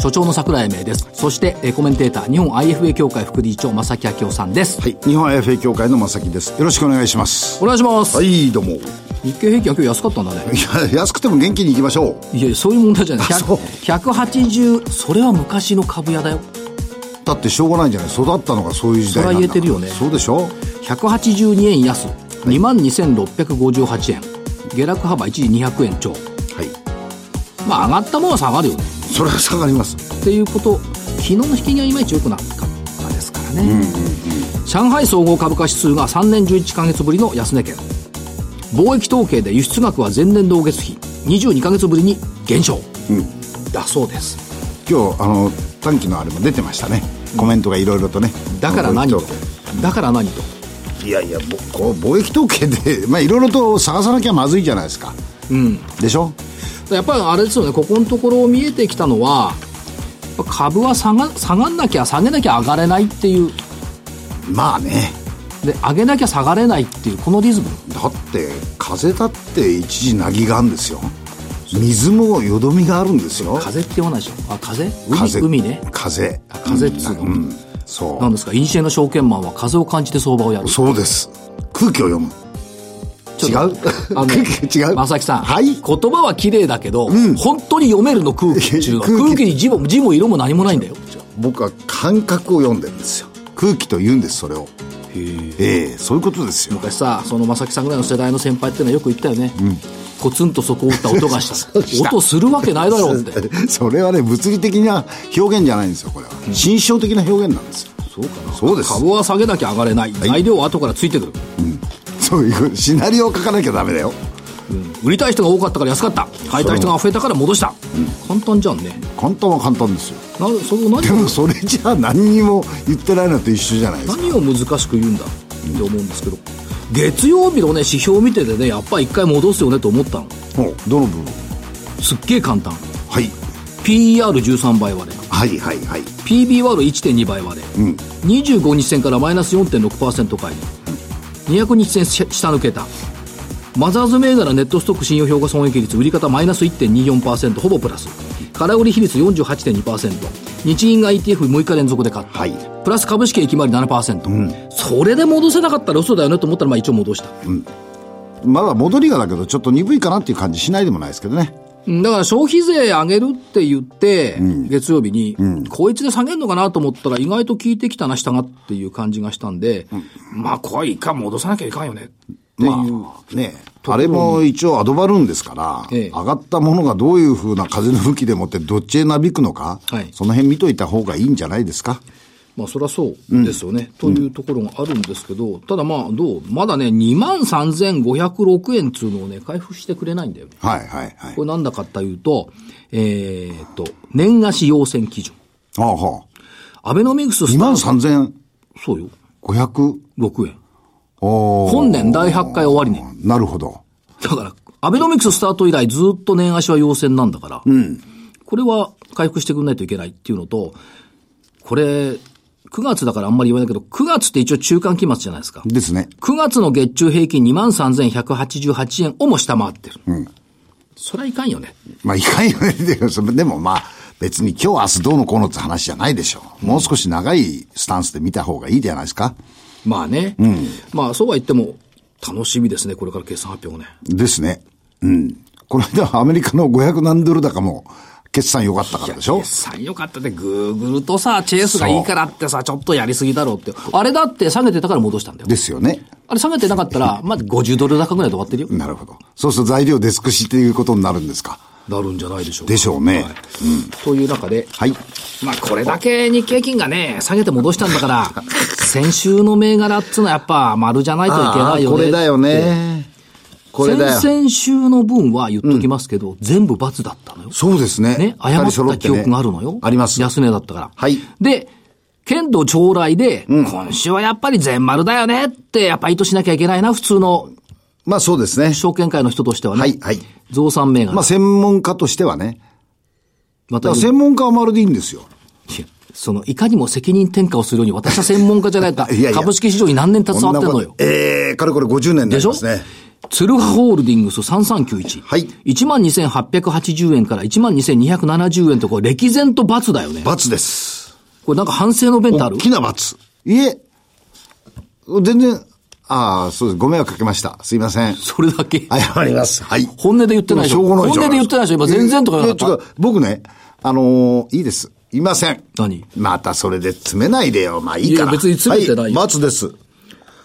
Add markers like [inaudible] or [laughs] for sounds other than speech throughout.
所長の桜井英明です。そしてえーコメンテーター日本 IFA 協会副理事長正木明夫さんです、はい、日本 IFA 協会の正木です。よろしくお願いします。お願いします、はい、どうも。い日経平均は今日安かったんだね。や、安くても元気に行きましょう。いやいやそういう問題じゃない。あそう。100 180それは昔の株屋だよ。だってしょうがないんじゃない？育ったのがそういう時代なんだそれは言えてるよね。そうでしょ？182円安。2万2658円。下落幅一時200円超。はい。まあ上がったものは下がるよねそれは下がります。っていうこと昨日の引きがいまいち良くなかったですからね、上海総合株価指数が3年11ヶ月ぶりの安値圏。貿易統計で輸出額は前年同月比22ヶ月ぶりに減少、だそうです。今日、あの、短期のあれも出てましたね。コメントがいろいろとね。だから何と？だから何と？計いやいや、ぼこう貿易統計で、まあいろいろと探さなきゃまずいじゃないですか。うん。でしょ？やっぱりあれですよねここのところ見えてきたのは株は下が下がんなきゃ下げなきゃ上がれないっていう。まあね。で上げなきゃ下がれないっていうこのリズム。だって、風だって一時なぎがあるんですよ。水もよどみがあるんですよ。風って言わないでしょ。あ風海？風海ね。風あ風っつうの？ん。ん。そう。なんですか、インシェの証券マンは風を感じて相場をやる。そうです。空気を読む違う？あの [laughs] 違う？正木さん。はい？言葉は綺麗だけど、本当に読めるの空気っていうのは [laughs] 空気。に字も字も色も何もないんだよ。僕は感覚を読んでるんですよ。空気と言うんですそれを。え。えそういうことですよ。昔さ、その正木さんぐらいの世代の先輩っていうのはよく言ったよね。ポツンとそこを打った。[laughs] 音がした。音するわけないだろうって。それはね物理的な表現じゃないんですよこれは。心象的な表現なんですよ。そうかな。そうです。株は下げなきゃ上がれない。材料は後からついてくる。そういうシナリオを書かなきゃダメだよ。売りたい人が多かったから安かった。買いたい人が増えたから戻した。簡単じゃんね。簡単は簡単ですよ。なそ何でもそれじゃあ何にも言ってないのと一緒じゃないですか。何を難しく言うんだ？って思うんですけど。月曜日のね指標を見ててねやっぱり一回戻すよねと思ったの。どの部分？すっげえ簡単。はい。PER13 倍割れ。はいはいはい。PB 割る1.2倍割れ、25日線からマイナス4.6%返り200日線し下抜けたマザーズ銘柄ネットストック信用評価損益率売り方マイナス1.24%ほぼプラス。空売り比率48.2%日銀が ETF6 日連続で買った、はい。プラス株式益回り7%、それで戻せなかったら嘘だよねと思ったらまあ一応戻した、まだ戻りがだけどちょっと鈍いかなっていう感じしないでもないですけどね。うんだから消費税上げるって言って、月曜日に、こいつで下げるのかなと思ったら意外と効いてきたな、下がっていう感じがしたんで、まあ、これ一回戻さなきゃいかんよね。っていう。まあね。あれも一応アドバルーンですから、ええ。上がったものがどういうふうな風の向きでもってどっちへなびくのか、はい。その辺見といた方がいいんじゃないですか。まあ、そりゃそうですよね、というところがあるんですけど、ただまあ、どう？まだね、2万3506円っていうのをね、回復してくれないんだよね。はいはいはいこ。れなんだかっていうと、えーっと、年貸し要請基準。ああはアベノミクスあ。2万 3500? そうよ。お6円。ー本年第8回終わりね。なるほど。だから、アベノミクススタート以来ずっと年足は要請なんだから、これは回復してくれないといけないっていうのと、これ、9月だからあんまり言わないけど、9月って一応中間期末じゃないですか。ですね。9月の月中平均23,188円をも下回ってる。それはいかんよね。まあいかんよね。[laughs] でもまあ別に今日明日どうのこうのって話じゃないでしょう。もう少し長いスタンスで見た方がいいじゃないですか。まあね。まあそうは言っても、楽しみですね、これから決算発表がね。ですね。うん。この間アメリカの500何ドル高も決算良かったからでしょ？決算良かったで、グーグルとさ、チェイスがいいからってさ、ちょっとやりすぎだろうって。あれだって下げてたから戻したんだよ。ですよね。あれ下げてなかったら、まあ50ドル高ぐらいで終わってるよ。なるほど。そうすると材料出尽くしっていうことになるんですか？なるんじゃないでしょうか。でしょうねはいという中で、はい。まあこれだけ日経金がね、下げて戻したんだから、先週の銘柄っつうのはやっぱ丸じゃないといけないよね。これだよね。これだよ。先々週の分は言っときますけど、全部×だったのよ。そうですね。ね、誤った記憶があるのよ。あります。安値だったから。はいで、剣道将来で、今週はやっぱり全丸だよねって、やっぱ意図しなきゃいけないな、普通のまあそうですね。証券会の人としてはね。はいはい増産銘柄。まあ専門家としてはね。また専門家はまるでいいんですよ。その、いかにも責任転嫁をするように、私は専門家じゃないか。[laughs] いやいや株式市場に何年携わってんのよ。ええかれこれ50年になでしょりますね。ツルハホールディングス3391。はい12,880円から12,270円と、これ歴然と罰だよね。罰です。これなんか反省の弁ってある？大きな罰。いえ、全然、ああ、そうです。ご迷惑かけました。すいません。それだけ？謝ります。はい。本音で言ってないでしょ？しょうがない本音で言ってないでしょ？今全然とかなかった僕ね、あのーいいです。いません。何？またそれで詰めないでよ。まあいいから。いや別に詰めてないよはい、罰です。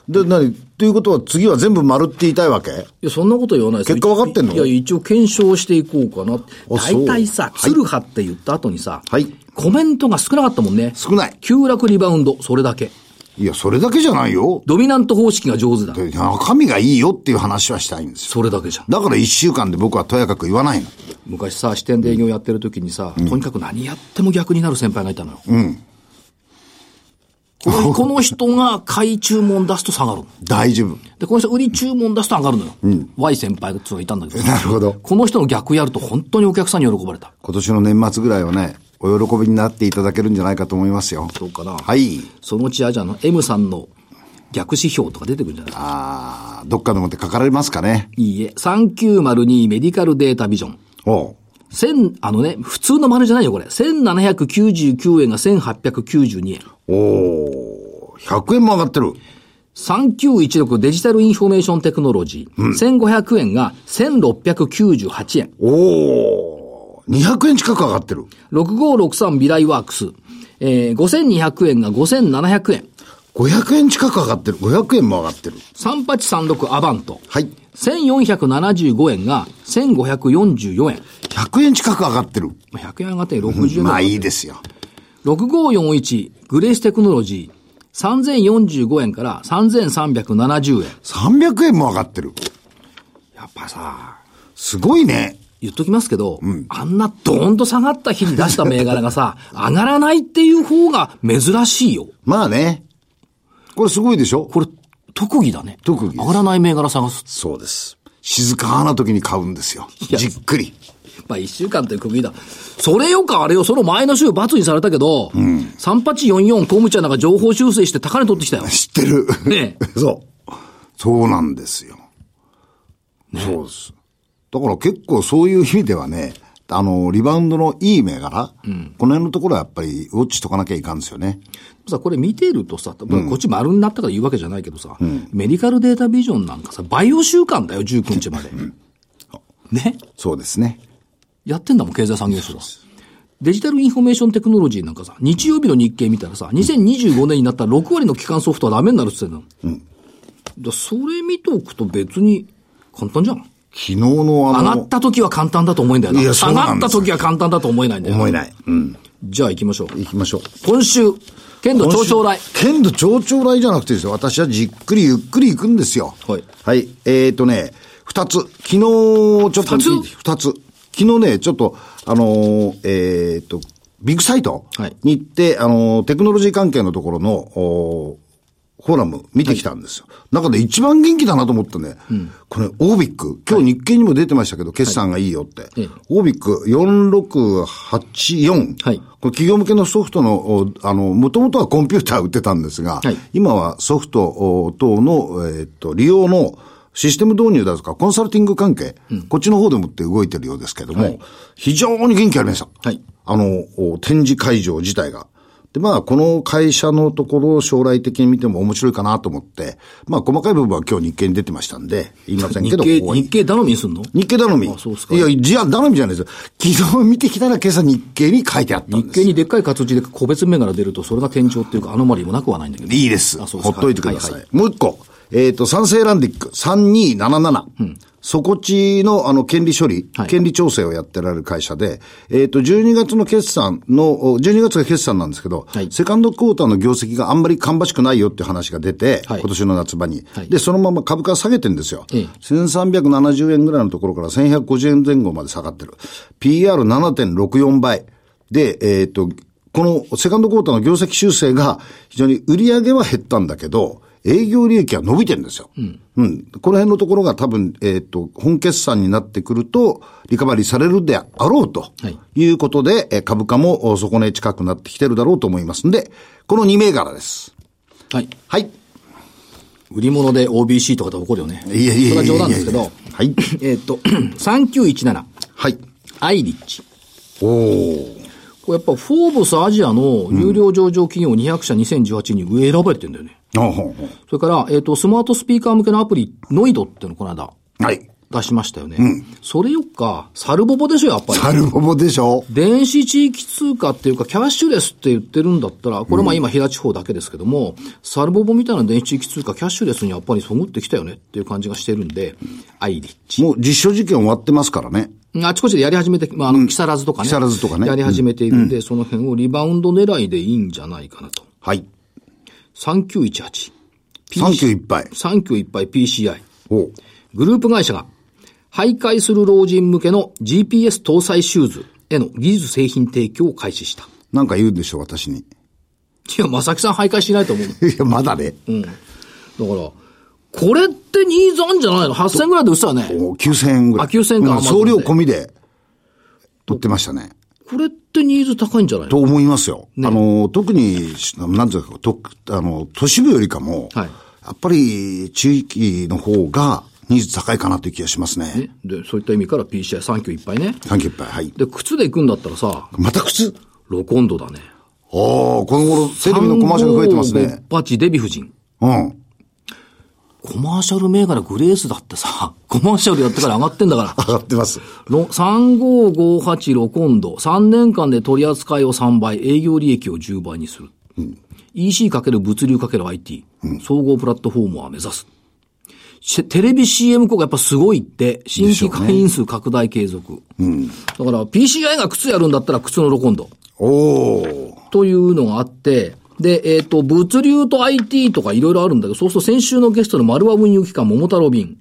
で、何？ということは次は全部丸って言いたいわけ？いや、そんなこと言わないですよ結果分かってんの？いや、一応検証していこうかな。大体さ、はいツルハって言った後にさ、はいコメントが少なかったもんね。少ない急落リバウンド、それだけ。いや、それだけじゃないよ。ドミナント方式が上手だ。で中身がいいよっていう話はしたいんですよ。それだけじゃん。だから一週間で僕はとやかく言わないの。昔さ、支店で営業やってる時にさ、とにかく何やっても逆になる先輩がいたのよ。このこの人が買い注文出すと下がるの。大丈夫。で、この人売り注文出すと上がるのよ。Y 先輩っていうのがいたんだけど。[laughs] なるほどこの人の逆やると本当にお客さんに喜ばれた。今年の年末ぐらいはね、お喜びになっていただけるんじゃないかと思いますよ。そうかな。はい。そのうちあじゃあの M さんの逆指標とか出てくるんじゃない？ああ、どっかでもって書かれますかね。いいえ。3902メディカルデータビジョン。おう千、あのね、普通の丸じゃないよ、これ。1799円が1892円。おお100円も上がってる。3916デジタルインフォメーションテクノロジー。1500円が1698円。おお200円近く上がってる。6563みらいワークス。えー、5200円が5700円。500円近く上がってる。500円も上がってる。3836アバント。はい。1475円が1544円。100円近く上がってる。100円上がって60円。まあいいですよ。6541グレーステクノロジー。3045円から3370円。300円も上がってる。やっぱさ、すごいね。言っときますけど、あんなドーンと下がった日に出した銘柄がさ、[laughs] 上がらないっていう方が珍しいよ。まあね。これすごいでしょこれ、特技だね。特技上がらない銘柄探す。そうです。静かな時に買うんですよ。やじっくり。まあ一週間という区切りだ。それよかあれよ、その前の週罰にされたけど、3844公務ちゃんなんか情報修正して高値取ってきたよ。知ってる。ね [laughs] そう。そうなんですよ。そうです。だから結構そういう意味ではね、あの、リバウンドのいい銘柄、この辺のところはやっぱりウォッチしとかなきゃいかんですよね。さ、これ見てるとさ、こっち丸になったから言うわけじゃないけどさ、メディカルデータビジョンなんかさ、バイオ週間だよ、19日まで。ね？そうですね。やってんだもん、経済産業省は。デジタルインフォメーションテクノロジーなんかさ、日曜日の日経見たらさ、2025年になったら6割の基幹ソフトはダメになるって言ってんの。だそれ見とくと別に簡単じゃん。昨日のあの、上がった時は簡単だと思えんだよな。いや下そうがった時は簡単だと思えないんだよ。思えない。うん。じゃあ行きましょう。行きましょう。今週、捲土重来。捲土重来じゃなくてですよ。私はじっくりゆっくり行くんですよ。はい。はい。えーとね、二つ。昨日、ちょっと二つ？二つ。昨日ね、ちょっと、あのーえーと、ビッグサイトはいに行って、あのーテクノロジー関係のところの、おーフォーラム見てきたんですよ。中で一番元気だなと思ったね。これ、オービック。今日日経にも出てましたけど、決算がいいよって。ええオービック4684。はいこれ企業向けのソフトの、おあの、もともとはコンピューター売ってたんですが、はい今はソフトお等の、えーっと、利用のシステム導入だとか、コンサルティング関係、こっちの方でもって動いてるようですけども、はい非常に元気ありました。はいあの、お展示会場自体が。で、まあ、この会社のところを将来的に見ても面白いかなと思って、まあ、細かい部分は今日日経に出てましたんで、言いませんけど、日経、日経頼みにすんの？日経頼み。あそうっすかいや、じゃあ頼みじゃないですよ。昨日見てきたら今朝日経に書いてあったんです。日経にでっかい活字で個別銘柄出ると、それが天井っていうかアノマリーもなくはないんだけど。いいです。あそうですかほっといてください。はいはいもう一個。えっ、と、三成ランディック3277。底地のあの権利処理、はい権利調整をやってられる会社で、えっ、と、12月の決算の、お12月が決算なんですけど、はいセカンドクォーターの業績があんまり芳しくないよって話が出て、はい今年の夏場に、はいで、そのまま株価下げてんですよ。ええ1370円ぐらいのところから1150円前後まで下がってる。PR7.64 倍。で、えっ、と、このセカンドクォーターの業績修正が非常に売り上げは減ったんだけど、営業利益は伸びてるんですよ。うん。うん。この辺のところが多分、えっ、ー、と、本決算になってくると、リカバリーされるであろうと。はい。いうことで、え株価も底値近くなってきてるだろうと思いますんで、この2銘柄です。はい。はい。売り物で OBC とかで起こるよね。いやいやいやそれは冗談ですけど。はい。えっと、[clears throat] 3917。はい。アイリッチ。おお。これやっぱフォーブスアジアの有料上場企業200社2018に上選ばれてんだよね。うん、それから、えっ、ー、と、スマートスピーカー向けのアプリ、ノイドっていうのこの間。はい。出しましたよね。うん。それよっか、サルボボでしょ、やっぱり。サルボボでしょ。電子地域通貨っていうか、キャッシュレスって言ってるんだったら、これまあ今、平地方だけですけども、うん、サルボボみたいな電子地域通貨、キャッシュレスにやっぱりそぐってきたよねっていう感じがしてるんで、アイリッチ。もう実証実験終わってますからね。あちこちでやり始めて、まあ、あの、木更津とかね。木更津とかね。やり始めているんで、うん、その辺をリバウンド狙いでいいんじゃないかなと。はい。3918。39いっぱい。39いっぱい PCI。おグループ会社が、徘徊する老人向けの GPS 搭載シューズへの技術製品提供を開始した。なんか言うんでしょう、私に。いや、まさきさん徘徊しないと思う。[laughs] いや、まだね。うん。だから、これってニーズあんじゃないの ?8000 円ぐらいで売ってたね。9000円ぐらい。あ、9000円か、うん、送料込みで、売ってましたね。これってニーズ高いんじゃないと思いますよ。ね、あの、特に、なんていうか、とあの、都市部よりかも、はい、やっぱり地域の方が、ニーズ高いかなという気がしますね。ねで、そういった意味から PCI3 級いっぱいね。3級いっぱい、はい。で、靴で行くんだったらさ。また靴？ロコンドだね。ああ、この頃、テレビのコマーシャル増えてますね。パチデヴィ夫人。うん。コマーシャル銘柄グレースだってさ、[laughs] コマーシャルやってから上がってんだから。上がってます。3558ロコンド、3年間で取り扱いを3倍、営業利益を10倍にする。うん、EC× 物流 ×IT、うん、総合プラットフォームは目指す。テレビ CM 効果やっぱすごいって、新規会員数拡大継続。ね、うん。だから PCI が靴やるんだったら靴のロコンド。おというのがあって、で、えっ、ー、と、物流と IT とかいろいろあるんだけど、そうすると先週のゲストの丸和運輸機関桃太郎便。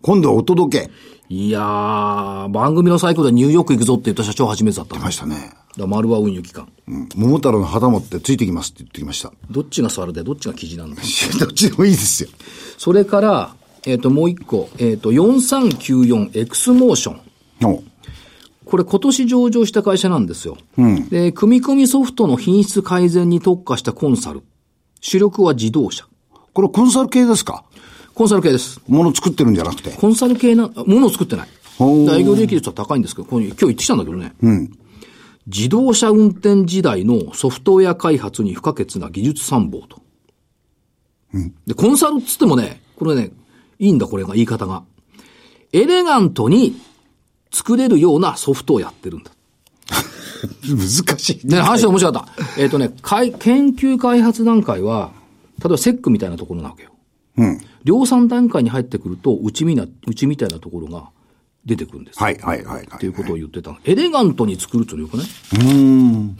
今度はお届け。いやー、番組のサイクルでニューヨーク行くぞって言った社長初めてだった。出ましたね。だ丸和運輸機関。うん。桃太郎の旗持ってついてきますって言ってきました。どっちが座るで、どっちが記事なのどっちでもいいですよ。それから、えっ、ー、と、もう一個、えっ、ー、と、4394エクスモーション。これ今年上場した会社なんですよ。うん、で、組み込みソフトの品質改善に特化したコンサル。主力は自動車。これコンサル系ですか？コンサル系です。もの作ってるんじゃなくて？コンサル系な、ものを作ってない。営業利益率は高いんですけど、今日行ってきたんだけどね。うん。自動車運転時代のソフトウェア開発に不可欠な技術参謀と。うん。で、コンサルっつってもね、これね、いいんだ、これが、言い方が。エレガントに作れるようなソフトをやってるんだ。[laughs] 難しいね。ね、話面白かった。えっ、ー、とね、研究開発段階は、例えばセックみたいなところなわけよ。うん。量産段階に入ってくると、うちみな、うちみたいなところが出てくるんです。はい、はい、はい。っていうことを言ってた。エレガントに作るってよくね。うん。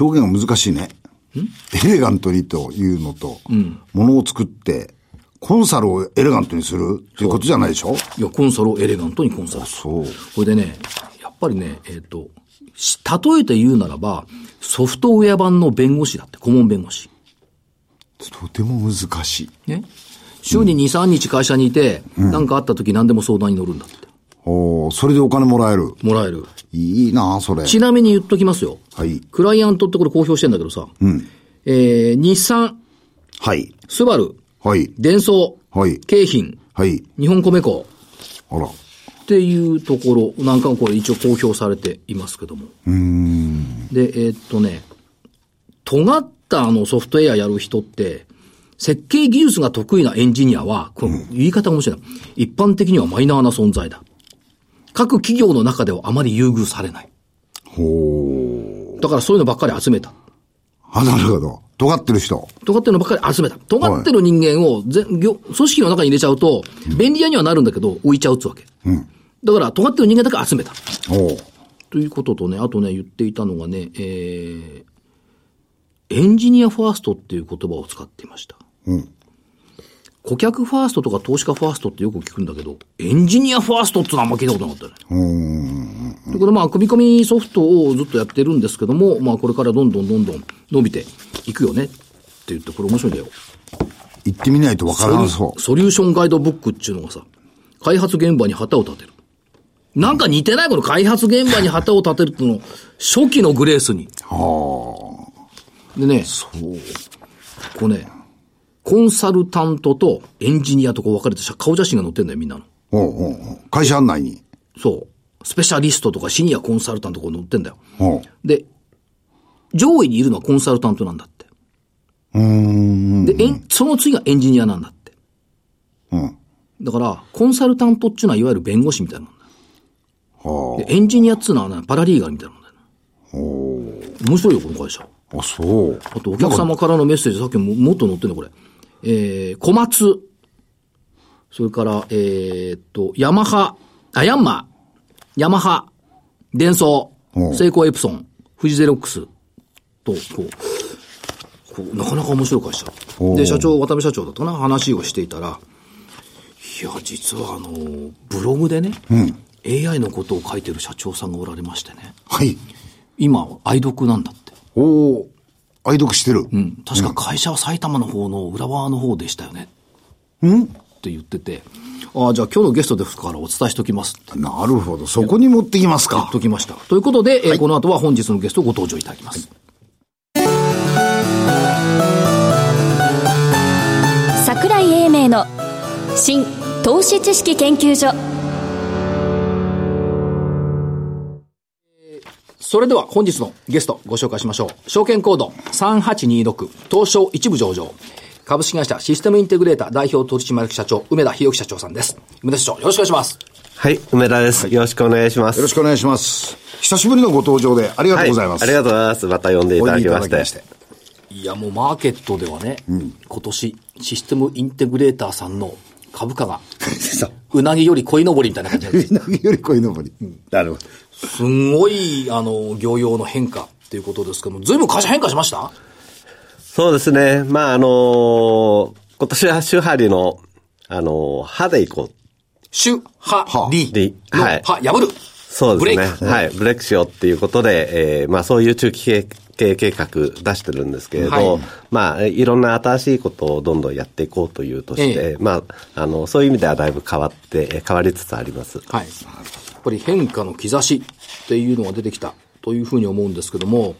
表現が難しいね。エレガントにというのと、うん、ものを作って、コンサルをエレガントにするっていうことじゃないでしょ？いや、コンサルをエレガントにコンサル。そう。これでね、やっぱりね、えっ、ー、と、例えて言うならば、ソフトウェア版の弁護士だって、顧問弁護士。とても難しい。ね？週に2、3日会社にいて、何、うん、かあった時何でも相談に乗るんだって。おそれでお金もらえる。もらえる。いいなそれ。ちなみに言っときますよ。はい。クライアントってこれ公表してんだけどさ。うん。えー、日産。はい。スバル。はい。デンソー。はい。京浜。はい。日本米粉。あら。っていうところ、なんかこれ一応公表されていますけども。うん。で、えー、っとね、尖ったあのソフトウェアやる人って、設計技術が得意なエンジニアは、この言い方が面白い、一般的にはマイナーな存在だ。各企業の中ではあまり優遇されない。ほう。だからそういうのばっかり集めた。あ、なるほど。尖ってる人。尖ってるのばっかり集めた。尖ってる人間を全、組織の中に入れちゃうと、便利屋にはなるんだけど、置いちゃうっつわけ。うん。だから、尖ってる人間だけ集めた。おということとね、あとね、言っていたのがね、えー、エンジニアファーストっていう言葉を使っていました。うん。顧客ファーストとか投資家ファーストってよく聞くんだけど、エンジニアファーストってのはあんま聞いたことなかったね。うん。で、これまあ、組み込みソフトをずっとやってるんですけども、まあ、これからどんどんどんどん伸びていくよねって言って、これ面白いんだよ。行ってみないとわからなそう。ソリューションガイドブックっていうのがさ、開発現場に旗を立てる。なんか似てないこの開発現場に旗を立てるっての、初期のグレースに。はでね、あ。そう。こうね、コンサルタントとエンジニアとこう分かれて顔写真が載ってんだよ、みんなの。おうおうおう会社案内に。そう。スペシャリストとかシニアコンサルタントこう載ってんだよ。で、上位にいるのはコンサルタントなんだって。で、その次がエンジニアなんだって。うん。だから、コンサルタントっていうのはいわゆる弁護士みたいなもんだはでエンジニアっつうのは、ね、パラリーガルみたいなもんだよな。面白いよ、この会社。あ。あ、そう。あと、お客様からのメッセージ、さっきももっと載ってるの、これ。えー、小松。それから、えーっと、ヤマハ、あ、ヤンマー、ヤマハ、デンソうんー、セイコーエプソン、フジゼロックスと、こう、こうなかなか面白い会社。おで、社長、渡辺社長だったかな、話をしていたら、いや、実はあの、ブログでね、AI のことを書いてる社長さんがおられましてね、はい。今、愛読なんだって。おお。愛読してる？うん。確か会社は埼玉の方の浦和の方でしたよね。うんって言ってて、ああ、じゃあ今日のゲストですからお伝えしておきますなるほど。そこに持ってきますか言っ。ときました。ということで、えーこの後は本日のゲストをご登場いただきます。桜井英明の新投資知識研究所それでは本日のゲストご紹介しましょう。証券コード3826東証一部上場。株式会社システムインテグレーター代表取締役社長、梅田博樹社長さんです。梅田社長、よろしくお願いします。はい、梅田です。よろしくお願いします。よろしくお願いします。久しぶりのご登場でありがとうございます。はありがとうございます。また呼んでいただきまして。おいしていや、もうマーケットではね、今年システムインテグレーターさんの株価が、うなぎより鯉のぼりみたいな感じなんです。うなぎより鯉のぼり。なるほど。すんごい、あの、業用の変化っていうことですけども、ずいぶん会社変化しました？そうですね。まあ、あのー今年は週張りの、あのー歯でいこう。主、は、り、りの、はいは、破る。そうですね。ブレイクはい。ブレイクしようっていうことで、えーまあそういう中期経営計画出してるんですけれど、はいまあいろんな新しいことをどんどんやっていこうというとして、えまあ、あの、そういう意味ではだいぶ変わって、えー変わりつつあります。はい。やっぱり変化の兆しっていうのが出てきたというふうに思うんですけども、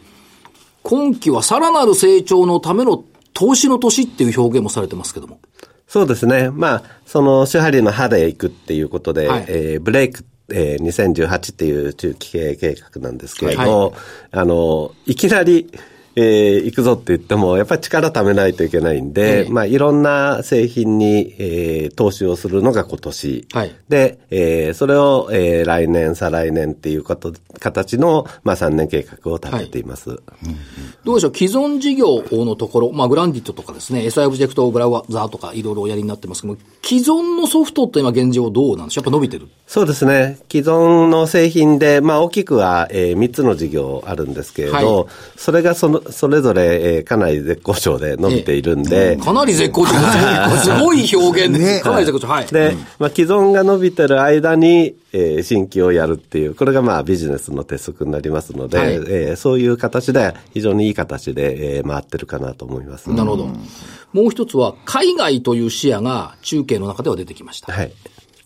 今期はさらなる成長のための投資の年っていう表現もされてますけども。そうですね。まあ、その、手張りの歯で行くっていうことで、はいえーブレイク、えー2018っていう中期経営計画なんですけれど、はいあの、いきなり、えー行くぞって言っても、やっぱり力貯めないといけないんで、ええ。まあ、いろんな製品に、えー投資をするのが今年。はい。で、えーそれを、えー来年、再来年っていうこと、形の、まあ、3年計画を立てています。どうでしょう？既存事業のところ、まあ、グランディットとかですね、SI オブジェクトブラウザーとかいろいろおやりになってますけども、既存のソフトって今現状どうなんでしょうやっぱ伸びてる？そうですね。既存の製品で、まあ大きくは、えー3つの事業あるんですけれど、はい。それがその、それぞれ、えーかなり絶好調で伸びているんで、かなり絶好調です。すごい表現です。ねかなり絶好調。はい。で、まあ既存が伸びてる間に、えー新規をやるっていう、これがまあビジネスの鉄則になりますので、はいえーそういう形で非常にいい形で、えー回ってるかなと思います。なるほど。もう一つは、海外という視野が中継の中では出てきました。はい。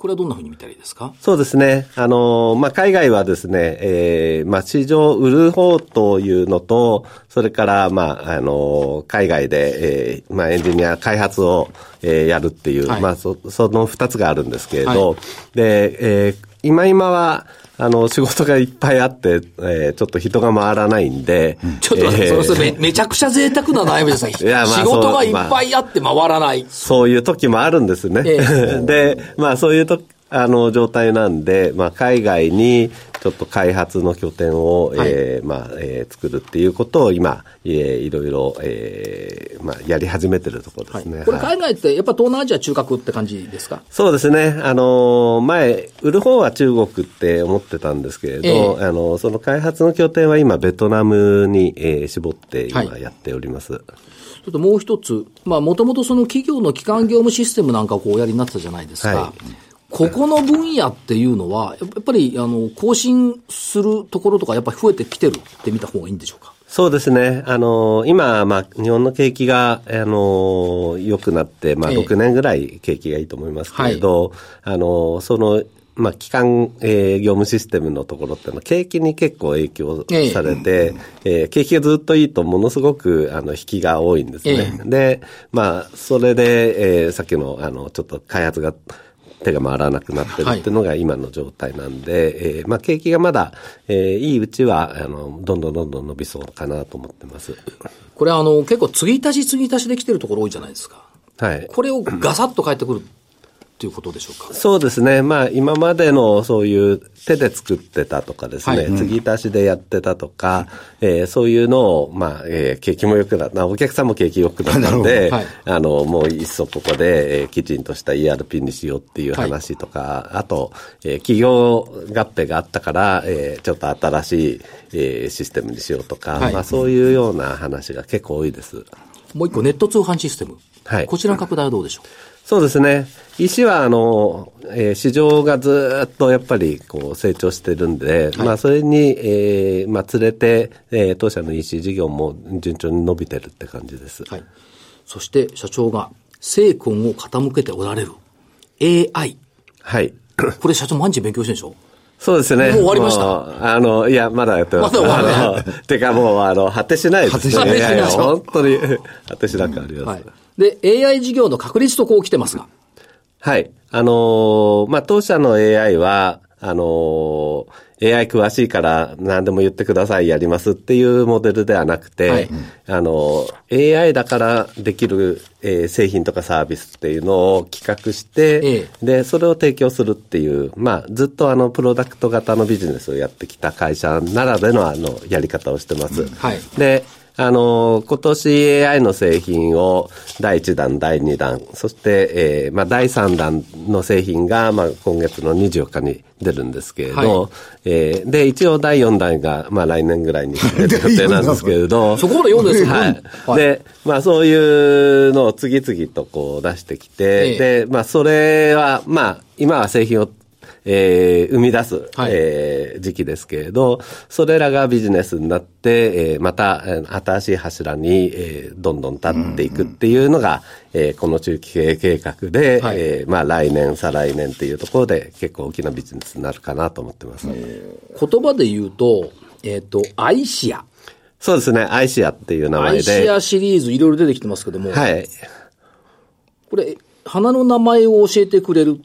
これはどんなふうに見たらいいですか？そうですね。あの、まあ、海外はですね、えーまあ、市場を売る方というのと、それから、まあ、あの、海外で、えーまあ、エンジニア開発を、えーやるっていう、はい。まあ、そ、その二つがあるんですけれど、はい。で、えー今今は、あの、仕事がいっぱいあって、えーちょっと人が回らないんで、ちょっとえーそれそれめめちゃくちゃ贅沢な悩みですね。いやまあ仕事がいっぱいあって回らない。そういう時もあるんですね。え [laughs] で、まあそういうと、あの、状態なんで、まあ海外にちょっと開発の拠点を、はいえーまあ、えー作るっていうことを今、えーいろいろ、えーまあやり始めてるところですね。これはい海外ってやっぱ東南アジア中核って感じですか？そうですね。あの、前、売る方は中国って思ってたんですけれど、ええあの、その開発の拠点は今、ベトナムに、えー絞って今はいやっております。ちょっともう一つ、まあもともとその企業の基幹業務システムなんかをこうおやりになってたじゃないですか。はいここの分野っていうのは、やっぱり、あの、更新するところとかやっぱり増えてきてるって見た方がいいんでしょうか？そうですね。あの、今、まあ、日本の景気が、あの、良くなって、まあ、6年ぐらい景気がいいと思いますけれど、あの、その、まあ、基幹、えー、業務システムのところっていうのは、景気に結構影響されて、ええ。ー、景気がずっといいと、ものすごく、あの、引きが多いんですね。え。で、まあ、それで、えー、さっきの、あの、ちょっと開発が、手が回らなくなってるっていうのが今の状態なんで、はい、えー、まあ景気がまだ、えー、いいうちは、あの、どんどんどんどん伸びそうかなと思ってます。これあの、結構継ぎ足し継ぎ足しできてるところ多いじゃないですか。はい。これをガサッと返ってくるということでしょうか？そうですね。まあ、今までのそういう手で作ってたとかですね、はい、継ぎ足しでやってたとか、うん、えー、そういうのを、まあ、えー、景気も良くなった、お客さんも景気良くなったんで、はい、あの、もういっそここで、えー、きちんとした ERP にしようっていう話とか、はい、あと、えー、企業合併があったから、えー、ちょっと新しい、えー、システムにしようとか、まあ、そういうような話が結構多いです。もう一個、ネット通販システム。はい。こちらの拡大はどうでしょう？そうですね。石は、あの、えー、市場がずっとやっぱりこう成長してるんで、はい、まあそれに、えー、まあ連れて、えー、当社の EC 事業も順調に伸びてるって感じです。はい。そして社長が精魂を傾けておられる AI。はい。[clears throat] これ社長毎日勉強してるでしょ？そうですね。もう終わりました？あの、いや、まだやってます。まだ終わる、ね。[laughs] てかもう、あの、果てしないですね。果てしない。本当に、果てしなくあります。はいで、AI 事業の確立とこう来てますが。はい。あのー、まあ、当社の AI は、あのー、AI 詳しいから何でも言ってください、やりますっていうモデルではなくて、はい、あの、AI だからできる、えー、製品とかサービスっていうのを企画して、ええ、で、それを提供するっていう、まあ、ずっとあの、プロダクト型のビジネスをやってきた会社ならでのあの、やり方をしてます。はい、で、あの、今年 AI の製品を第1弾、第2弾、そして、えー、まあ、第3弾の製品が、まあ、今月の24日に出るんですけれど、はい、えー、で、一応第4弾が、まあ、来年ぐらいに出る予定 [laughs] なんですけれど、そこまで読んですよ、はい。はい、で、まあ、そういうのを次々とこう出してきて、え。で、まあ、それは、まあ、今は製品をえー、生み出す、はい、えー、時期ですけれど、それらがビジネスになって、えー、また新しい柱に、えー、どんどん立っていくっていうのが、うんうん、えー、この中期経営計画で、はい、えー、まあ来年、再来年っていうところで結構大きなビジネスになるかなと思ってます。言葉で言うと、えっ、ー、と、アイシア。そうですね、アイシアっていう名前で。アイシアシリーズいろいろ出てきてますけども。はい。これ、花の名前を教えてくれる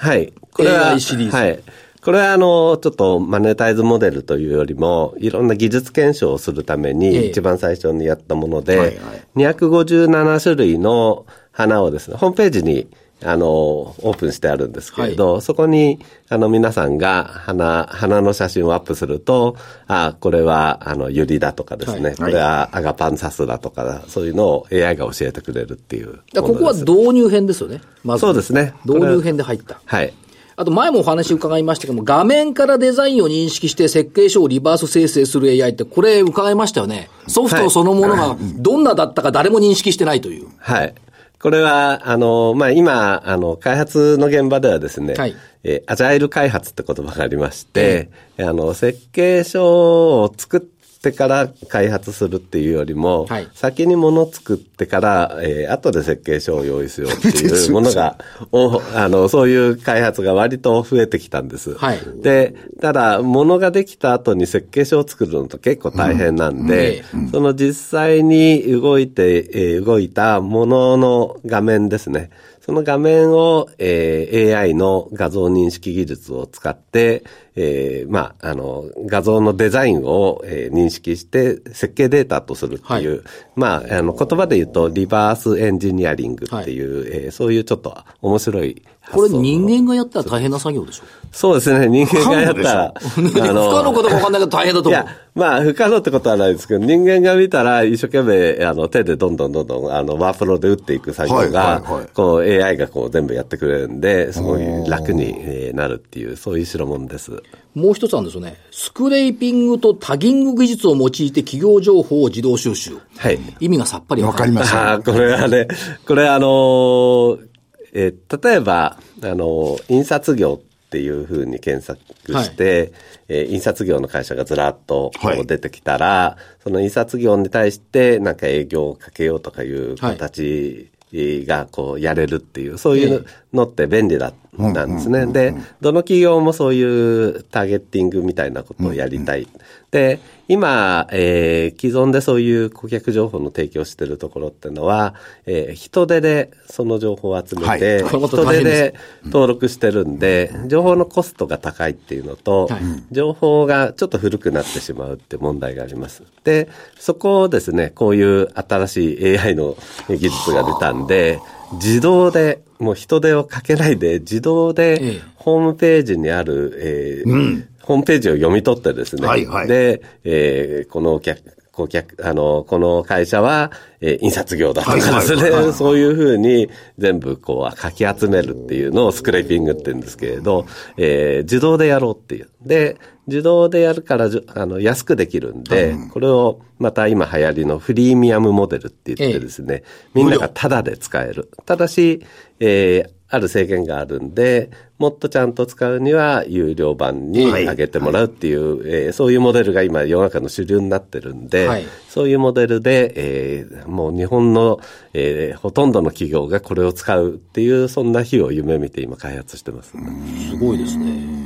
はい。これは、シリーズ。はい。これはあの、ちょっとマネタイズモデルというよりも、いろんな技術検証をするために一番最初にやったもので、はいはい、257種類の花をですね、ホームページにあの、オープンしてあるんですけれど、はい、そこに、あの、皆さんが花、花の写真をアップすると、あ、これは、あの、ユリだとかですね、はい、これはアガパンサスだとか、そういうのを AI が教えてくれるっていう。ここは導入編ですよね。まず。そうですね。導入編で入った。はい。あと前もお話伺いましたけども、画面からデザインを認識して設計書をリバース生成する AI って、これ伺いましたよね。ソフトそのものがどんなだったか誰も認識してないという。はい。これは、あの、まあ、今、あの、開発の現場ではですね、はい、えアジャイル開発って言葉がありまして、あの、設計書を作ってってから開発するっていうよりも、はい、先にもの作ってから、えー、後で設計書を用意しようっていうものが、[laughs] おあの、そういう開発が割と増えてきたんです。はい、で、ただ、ものができた後に設計書を作るのと結構大変なんで、うんうん、その実際に動いて、えー、動いたものの画面ですね。その画面を、えー、AI の画像認識技術を使って、えー、まあ、あの、画像のデザインを、えー、認識して設計データとするっていう、はい、まあ、あの、言葉で言うとリバースエンジニアリングっていう、はい、えー、そういうちょっと面白いこれ人間がやったら大変な作業でしょ？そうですね、人間がやったら。[laughs] 不可能かどうかわかんないけど大変だと思う。いや、まあ、不可能ってことはないですけど、人間が見たら一生懸命、あの、手でどんどんどんどん、あの、ワープロで打っていく作業が、こう、AI がこう全部やってくれるんで、すごい楽になるっていう、そういう代物です。もう一つなんですよね。スクレーピングとタギング技術を用いて企業情報を自動収集。はい。意味がさっぱりわかります。あこれはね、これあのーえー、例えば、あの、印刷業っていうふうに検索して、えー印刷業の会社がずらっと出てきたら、その印刷業に対してなんか営業をかけようとかいう形がこうやれるっていう、そういうのって便利だ、なんですね。で、どの企業もそういうターゲッティングみたいなことをやりたい。で、今、えー既存でそういう顧客情報の提供してるところっていうのは、えー人手でその情報を集めて、はい人手で登録してるんで、情報のコストが高いっていうのと、はい情報がちょっと古くなってしまうって問題があります。で、そこをですね、こういう新しい AI の技術が出たんで、自動で、もう人手をかけないで、自動えでえホームページにある、えーホームページを読み取ってですね、はいはい。で、えーこのお客、顧客、あの、この会社は、えー印刷業だとかですね、はいはいはいはい [laughs] そういうふうに全部こう書き集めるっていうのをスクレーピングって言うんですけれど、えー自動でやろうっていう。で、自動でやるからじゅあの安くできるんで、これをまた今流行りのフリーミアムモデルって言ってですね、みんながタダで使える。ただし、えーある制限があるんで、もっとちゃんと使うには有料版にはい上げてもらうっていう、えーそういうモデルが今世の中の主流になってるんで、はいそういうモデルで、えーもう日本の、えーほとんどの企業がこれを使うっていう、そんな日を夢見て今開発してます。すごいですね。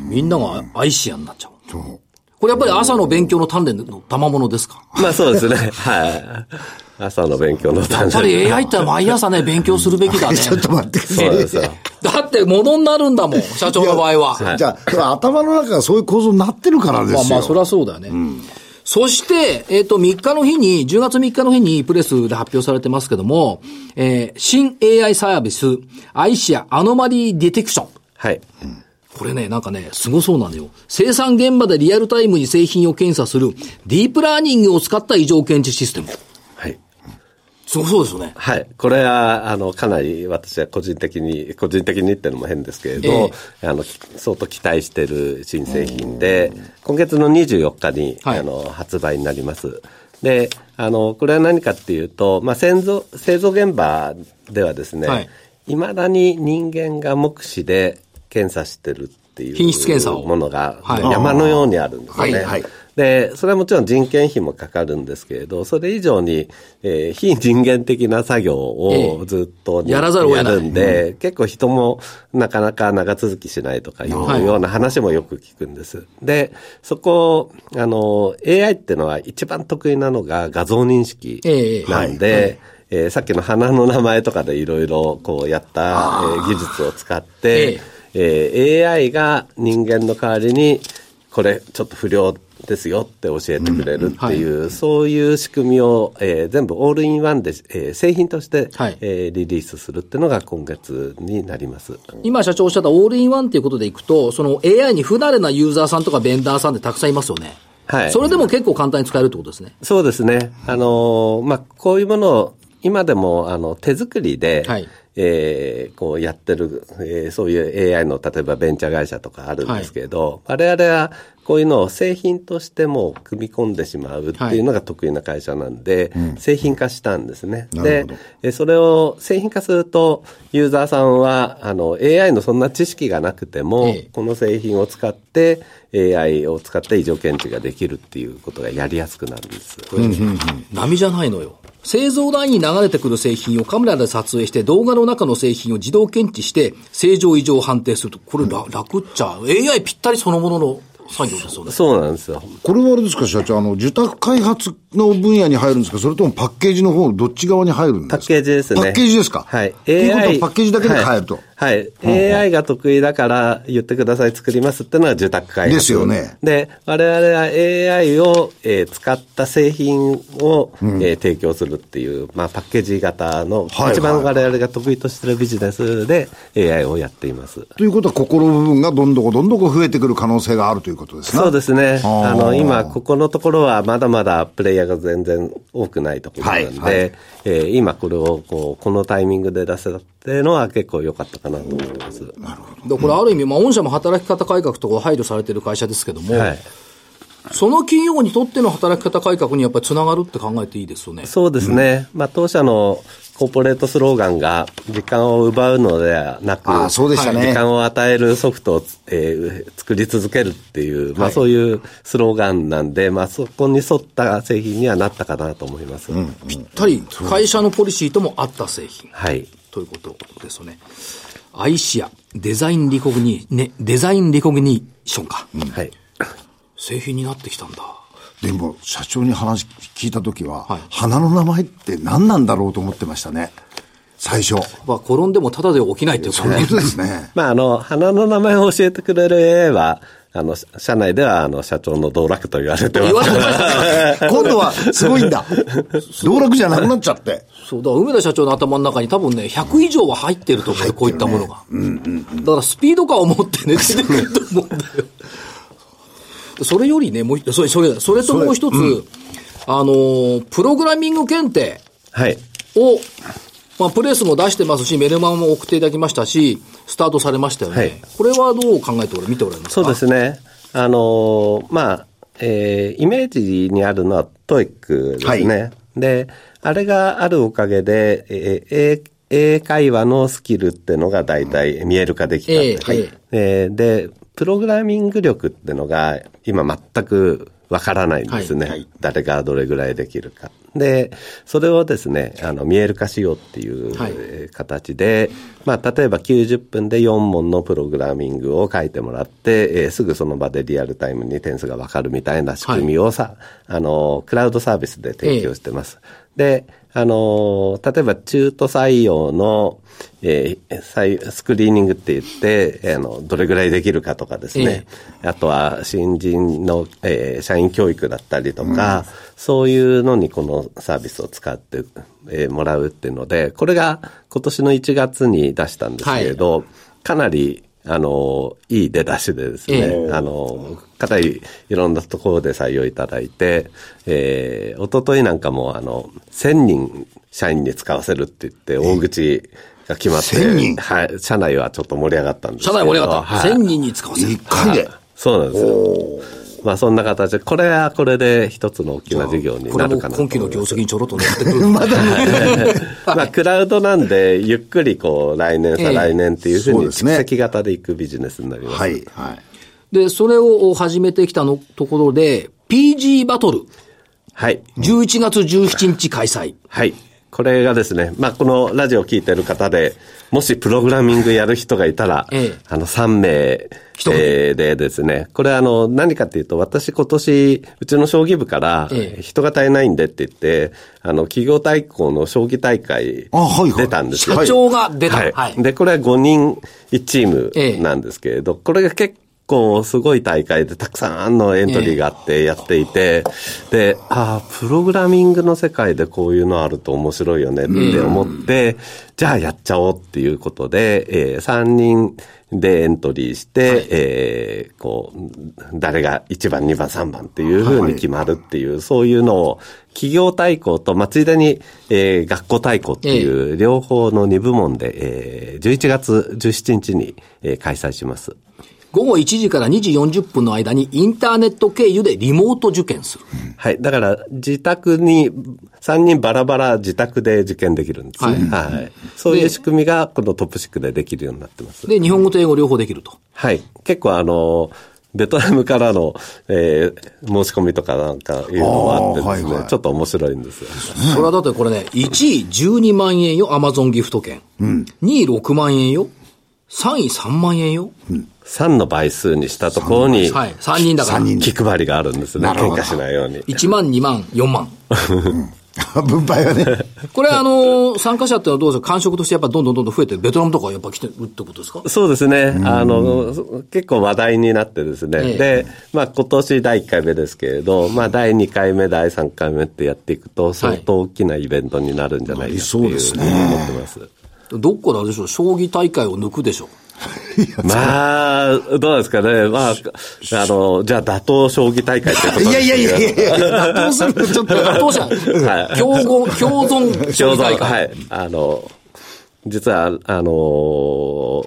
みんながアイシアになっちゃう。そう。これやっぱり朝の勉強の鍛錬の賜物ですか？まあそうですね。はい。朝の勉強のや単っぱり AI って毎朝ね、勉強するべきだね。[laughs] ちょっと待ってください。そうですよ。だって物になるんだもん、社長の場合は。はいじゃあ、頭の中がそういう構造になってるからですよ。まあまあ、そりゃそうだよね。そして、えっ、と、3日の日に、10月3日の日にプレスで発表されてますけども、えー新 AI サービス、アイシアアノマリーディテクション。はい。これね、なんかね、すごそうなのよ。生産現場でリアルタイムに製品を検査する、ディープラーニングを使った異常検知システム。はい。すごそうですよね。はい。これは、あの、かなり私は個人的に、個人的にっていうのも変ですけれど、えあの、相当期待している新製品で、今月の24日に、はいあの、発売になります。で、あの、これは何かっていうと、まあ、製造、製造現場ではですね、はい未だに人間が目視で検査してるっていう品質検査をものがはい山のようにあるんですよね。はいはいで、それはもちろん人件費もかかるんですけれど、それ以上に、えー非人間的な作業をええ。ずっと、やらざるを得ない。やるんで、結構人もなかなか長続きしないとかいうはい。ような話もよく聞くんです。で、そこ、あの、AI っていうのは一番得意なのが画像認識ええなんで、えーさっきの花の名前とかでいろいろこうやった、えー技術を使って、えー AI が人間の代わりに、これちょっと不良ですよって教えてくれるっていう、そういう仕組みを、えー全部オールインワンで、えー製品として、はいえーリリースするっていうのが今月になります。今社長おっしゃったオールインワンっていうことでいくと、その AI に不慣れなユーザーさんとかベンダーさんってたくさんいますよね。はいそれでも結構簡単に使えるってことですね。そうですね。あのーまあ、こういうものを、今でも、あの、手作りで、はいえーこうやってる、えーそういう AI の、例えばベンチャー会社とかあるんですけど、我々はこういうのを製品としても組み込んでしまうっていうのが得意な会社なんで、製品化したんですね。でなるほど、えーそれを製品化すると、ユーザーさんは、あの、AI のそんな知識がなくても、ええこの製品を使って、AI を使って異常検知ができるっていうことがやりやすくなるんです。波じゃないのよ。製造ラインに流れてくる製品をカメラで撮影して動画の中の製品を自動検知して正常異常を判定すると。これら楽っちゃ AI ぴったりそのものの作業ですよね。そうなんですよ。これはあれですか、社長、あの、受託開発の分野に入るんですか、それともパッケージの方、どっち側に入るんですか？パッケージですね。パッケージですか？はい。ということはパッケージだけで買えると。はい。はい、AI が得意だから言ってください、作りますってのは受託開発。ですよねで、我々は AI を、えー使った製品を、えー提供するっていう、まあ、パッケージ型の、はい一番我々が得意としているビジネスで AI をやっています。ということは、心の部分がどんどこどんどこ増えてくる可能性があるということですね。そうですね。あの、今、ここのところはまだまだプレイヤーが全然多くないところなんで、はいはいえー今これをこう、このタイミングで出せたっていうのは結構良かったかなと思ってます。でこれある意味、まあ、御社も働き方改革とかを配慮されている会社ですけども、はい。その企業にとっての働き方改革にやっぱりつながるって考えていいですよね。そうですね。まあ、当社の、コーポレートスローガンが時間を奪うのではなく、あそうでしたね時間を与えるソフトを、えー作り続けるっていう、まあそういうスローガンなんで、まあそこに沿った製品にはなったかなと思います。ぴったり会社のポリシーとも合った製品。はい。ということですよね。アイシア、デザインリコグニ、ね、デザインリコグニーションか。はい。製品になってきたんだ。でも、社長に話聞いたときは、はい花の名前って何なんだろうと思ってましたね。最初。まあ、転んでもただで起きないっていうかね本。当ですね。まあ、あの、花の名前を教えてくれる AI は、あの、社内では、あの、社長の道楽と言われてます。言われてました。[laughs] 今度はすごいんだ。道楽じゃなくなっちゃって。そう、だから梅田社長の頭の中に多分ね、100以上は入ってると思うよ、こういったものが。だからスピード感を持ってね、出てくると思うんだよ。それよりね、もう一それ、それ、それともう一つ、あのー、プログラミング検定はい。を、まあ、プレスも出してますし、メルマンも送っていただきましたし、スタートされましたよね。はいこれはどう考えておられ、見ておられますか？そうですね。あのーまあ、えーイメージにあるのは TOEIC ですね。はで、あれがあるおかげで、えー英英会話のスキルってのが大体見える化できたんです、えええーで、プログラミング力ってのが今全くわからないんですね、はいはい誰がどれぐらいできるか。で、それをですね、あの、見える化しようっていう、形で、まあ、例えば90分で4問のプログラミングを書いてもらって、えーすぐその場でリアルタイムに点数がわかるみたいな仕組みをさ、あの、クラウドサービスで提供してます。で、あの、例えば中途採用の、えー採スクリーニングって言って、えーあの、どれぐらいできるかとかですね、あとは新人の、えー社員教育だったりとか、そういうのにこのサービスを使って、えーもらうっていうので、これが今年の1月に出したんですけれど、かなり、あの、いい出だしでですね、えあの、かなりいろんなところで採用いただいて、えー、一昨日なんかも、あの、1000人社員に使わせるって言って、大口が決まって、1000人？はい、社内はちょっと盛り上がったんですけ社ど内盛り上がった。はい1000人に使わせる一。回で？そうなんですよ。まあそんな形で、これはこれで一つの大きな事業になるかなと今期の業。績にちょろっと乗ってくる。[laughs] まだ [laughs] まあ、クラウドなんで、ゆっくりこう、来年、ええ再来年っていうふうに蓄積型でいくビジネスになります。はい。はい。で、それを始めてきたのところで、PG バトル、はい。11月17日開催。はい。これがですね、まあ、このラジオを聞いてる方で、もしプログラミングやる人がいたら、ええあの、3名、えーでですね、これあの、何かっていうと、私今年、うちの将棋部からええ、人が足りないんでって言って、あの、企業対抗の将棋大会出たんですよ。社長が出た。はい。はい。で、これは5人1チーええムなんですけれど、これが結構すごい大会でたくさんのエントリーがあってやっていて、で、ああ、プログラミングの世界でこういうのあると面白いよねって思って、じゃあやっちゃおうっていうことで、えー3人でエントリーして、えーこう、誰が1番、2番、3番っていうふうに決まるっていう、そういうのを、企業対抗と、まあ、ついでに、えー学校対抗っていう、両方の2部門で、えー11月17日に、えー開催します。午後1時から2時40分の間にインターネット経由でリモート受験する。はい。だから、自宅に、3人バラバラ自宅で受験できるんですね。はい。そういう仕組みが、このトップシックでできるようになってます。で、日本語と英語両方できると。はい。結構あの、ベトナムからの、えー申し込みとかなんかいうのもあってですね、はいはいちょっと面白いんですよ。それはだってこれね、1位12万円よ、アマゾンギフト券。2位6万円よ。3位3万円よ。3の倍数にしたところに、はい。3人だから。気配りがあるんですね。なるほど喧嘩しないように。1万、2万、4万。[laughs] 分配はね。これあの、参加者ってのはどうですか？感触としてやっぱどんどんどんどん増えて、ベトナムとかやっぱ来てるってことですか？そうですね。あの、結構話題になってですね。ええで、まあ今年第1回目ですけれど、まあ第2回目、第3回目ってやっていくと、相当大きなイベントになるんじゃないかっていうそうですね思ってます。どっからあれでしょう、将棋大会を抜くでしょ [laughs] まあ、どうですかね。まあ、あの、じゃあ打倒将棋大会ってこといやいやいやいや。やいや、どうするとちょっと。[laughs] 当社、はい共存、共存将棋大会。はい。あの、実は、あの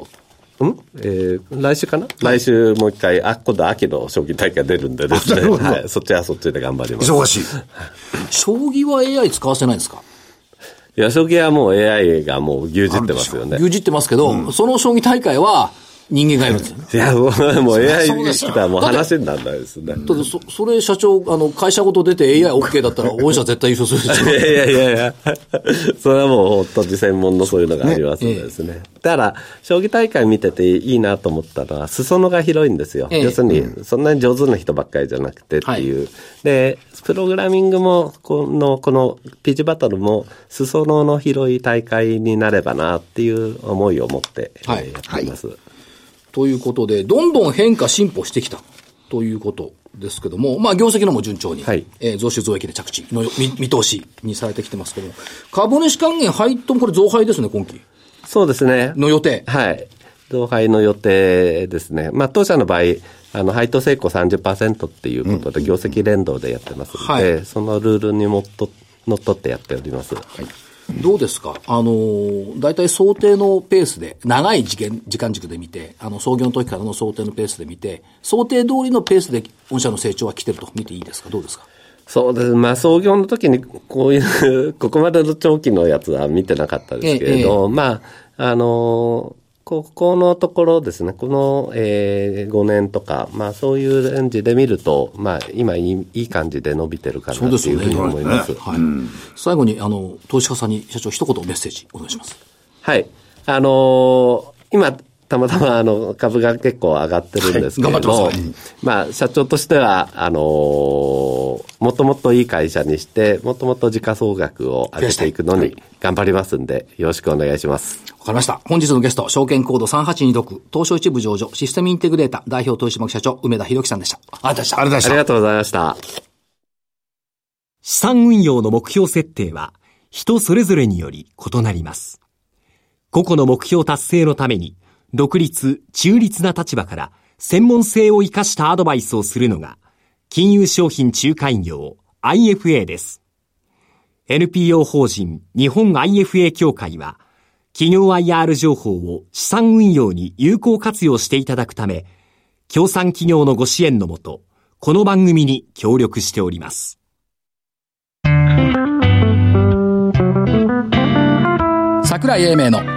ん？えー、来週かな、来週もう一回、あ、今度秋の将棋大会出るんでですね。はい。そっちはそっちで頑張ります。忙しい。将棋は AI 使わせないんですか？いや、将棋はもう AI がもう牛耳ってますよね。牛耳ってますけど、その将棋大会は人間がやるんですよね。いや、もうもう AI ですよ来たらもう話にならないですね。だってそ、それ社長、あの、会社ごと出て AIOK だったら、[laughs] 御社絶対優勝するでしょ。いやいやいやいや、[laughs] それはもう本当に専門のそういうのがありますのでですね。だから、将棋大会見てていいなと思ったのは、裾野が広いんですよ。ええ要するに、そんなに上手な人ばっかりじゃなくてっていう。で、プログラミングも、この、このピッチバトルも、裾野の広い大会になればなっていう思いを持って、はいえーやっています。ということで、どんどん変化、進歩してきたということですけども、まあ、業績のも順調に、はいえー増収増益で着地の見見通しにされてきてますけども、株主還元配当もこれ増配ですね、今期そうですね。の予定。はい。同配の予定ですね。まあ、当社の場合、あの、配当成功30%っていうことで、業績連動でやってますので、はいそのルールにもっと、のっとってやっております。どうですか？あのー、大体想定のペースで、長い時間時間軸で見て、あの、創業の時からの想定のペースで見て、想定通りのペースで御社の成長は来てると見ていいですか？どうですか？そうです。まあ、創業の時に、こういう、[laughs] ここまでの長期のやつは見てなかったですけれど、まあ、あのーここのところですね、この、えー、5年とか、まあそういうレンジで見ると、まあ今いいいい感じで伸びてるかなっていうふうに思います。はい。最後に、あの、投資家さんに社長一言メッセージお願いします。はい。あのー今、たまたまあの株が結構上がってるんですけれど、はい頑張ってまあ社長としては、あのーもっともっといい会社にして、もっともっと時価総額を上げていくのに頑張りますんで、よろしくお願いします。わかりました。本日のゲスト、証券コード3826、東証一部上場、システムインテグレータ、代表取締役社長、梅田博樹さんでした。ありがとうございました。ありがとうございました。資産運用の目標設定は人それぞれにより異なります。個々の目標達成のために独立、中立な立場から専門性を生かしたアドバイスをするのが金融商品仲介業 IFA です。NPO 法人日本 IFA 協会は企業 IR 情報を資産運用に有効活用していただくため、協賛企業のご支援のもと、この番組に協力しております。桜井英明の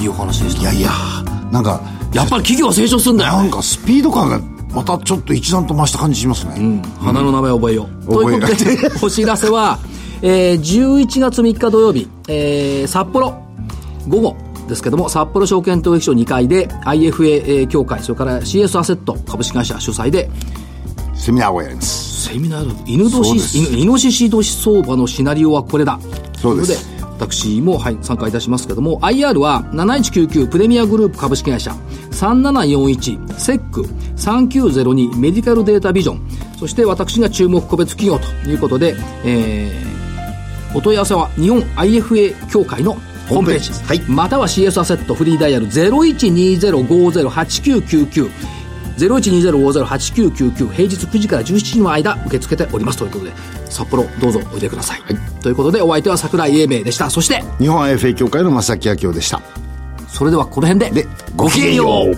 いいお話でした。いやいや、なんか、やっぱり企業は成長するんだよ。なんかスピード感がまたちょっと一段と増した感じしますね。花の名前覚えよう。と覚えいうことで、[laughs] お知らせは、えー、11月3日土曜日、えー、札幌、午後ですけども、札幌証券取引所2階で IFA 協会、それから CS アセット株式会社主催で、セミナーをやります。セミナー犬年、犬イノシシ年相場のシナリオはこれだ。そうです私も、はい、参加いたしますけども、IR は7199プレミアグループ株式会社、3741セック3902メディカルデータビジョン、そして私が注目個別企業ということで、えー、お問い合わせは日本 IFA 協会のホームページ、はい。または CS アセットフリーダイヤル0120508999 0120508999平日9時から17時の間受け付けております。ということで札幌どうぞおいでください、ということでお相手は桜井英明でした。そして日本 IFA 協会の正木明夫でした。それではこの辺ででごきげんよう